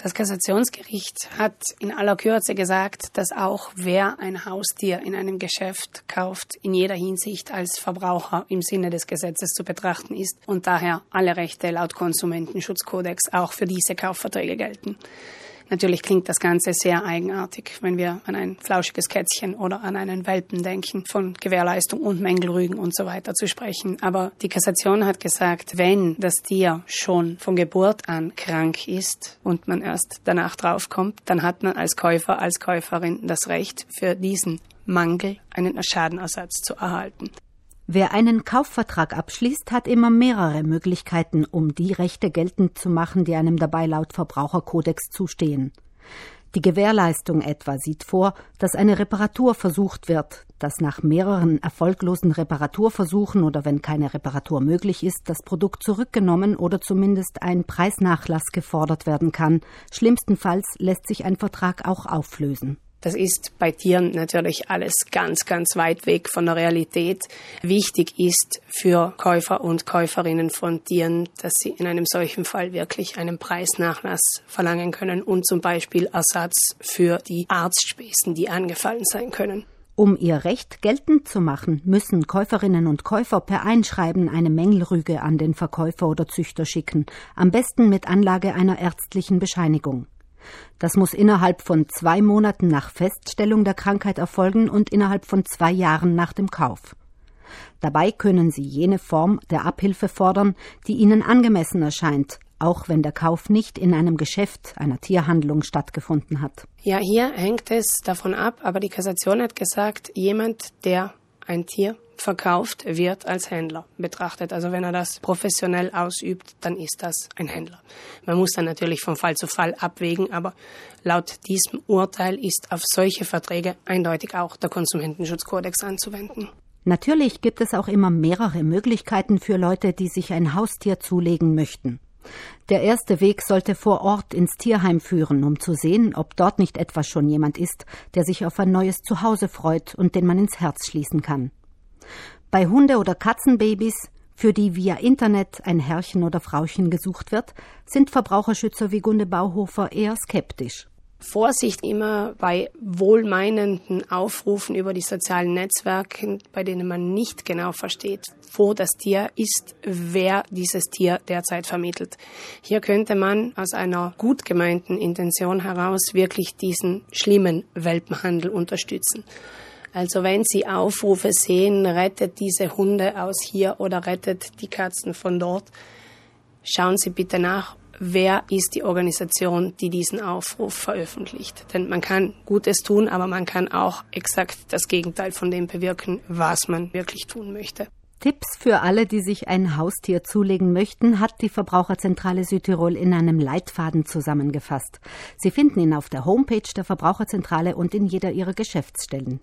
Das Kassationsgericht hat in aller Kürze gesagt, dass auch wer ein Haustier in einem Geschäft kauft, in jeder Hinsicht als Verbraucher im Sinne des Gesetzes zu betrachten ist und daher alle Rechte laut Konsumentenschutzkodex auch für diese Kaufverträge gelten. Natürlich klingt das Ganze sehr eigenartig, wenn wir an ein flauschiges Kätzchen oder an einen Welpen denken, von Gewährleistung und Mängelrügen und so weiter zu sprechen. Aber die Kassation hat gesagt, wenn das Tier schon von Geburt an krank ist und man erst danach draufkommt, dann hat man als Käufer, als Käuferin das Recht, für diesen Mangel einen Schadenersatz zu erhalten. Wer einen Kaufvertrag abschließt, hat immer mehrere Möglichkeiten, um die Rechte geltend zu machen, die einem dabei laut Verbraucherkodex zustehen. Die Gewährleistung etwa sieht vor, dass eine Reparatur versucht wird, dass nach mehreren erfolglosen Reparaturversuchen oder wenn keine Reparatur möglich ist, das Produkt zurückgenommen oder zumindest ein Preisnachlass gefordert werden kann. Schlimmstenfalls lässt sich ein Vertrag auch auflösen. Das ist bei Tieren natürlich alles ganz, ganz weit weg von der Realität. Wichtig ist für Käufer und Käuferinnen von Tieren, dass sie in einem solchen Fall wirklich einen Preisnachlass verlangen können und zum Beispiel Ersatz für die Arztspesen, die angefallen sein können. Um ihr Recht geltend zu machen, müssen Käuferinnen und Käufer per Einschreiben eine Mängelrüge an den Verkäufer oder Züchter schicken, am besten mit Anlage einer ärztlichen Bescheinigung. Das muss innerhalb von zwei Monaten nach Feststellung der Krankheit erfolgen und innerhalb von zwei Jahren nach dem Kauf. Dabei können Sie jene Form der Abhilfe fordern, die Ihnen angemessen erscheint, auch wenn der Kauf nicht in einem Geschäft einer Tierhandlung stattgefunden hat. Ja, hier hängt es davon ab, aber die Kassation hat gesagt, jemand, der ein Tier verkauft, wird als Händler betrachtet. Also wenn er das professionell ausübt, dann ist das ein Händler. Man muss dann natürlich von Fall zu Fall abwägen, aber laut diesem Urteil ist auf solche Verträge eindeutig auch der Konsumentenschutzkodex anzuwenden. Natürlich gibt es auch immer mehrere Möglichkeiten für Leute, die sich ein Haustier zulegen möchten. Der erste Weg sollte vor Ort ins Tierheim führen, um zu sehen, ob dort nicht etwa schon jemand ist, der sich auf ein neues Zuhause freut und den man ins Herz schließen kann. Bei Hunde- oder Katzenbabys, für die via Internet ein Herrchen oder Frauchen gesucht wird, sind Verbraucherschützer wie Gunde Bauhofer eher skeptisch. Vorsicht immer bei wohlmeinenden Aufrufen über die sozialen Netzwerke, bei denen man nicht genau versteht, wo das Tier ist, wer dieses Tier derzeit vermittelt. Hier könnte man aus einer gut gemeinten Intention heraus wirklich diesen schlimmen Welpenhandel unterstützen. Also wenn Sie Aufrufe sehen, rettet diese Hunde aus hier oder rettet die Katzen von dort, schauen Sie bitte nach, wer ist die Organisation, die diesen Aufruf veröffentlicht. Denn man kann Gutes tun, aber man kann auch exakt das Gegenteil von dem bewirken, was man wirklich tun möchte. Tipps für alle, die sich ein Haustier zulegen möchten, hat die Verbraucherzentrale Südtirol in einem Leitfaden zusammengefasst. Sie finden ihn auf der Homepage der Verbraucherzentrale und in jeder ihrer Geschäftsstellen.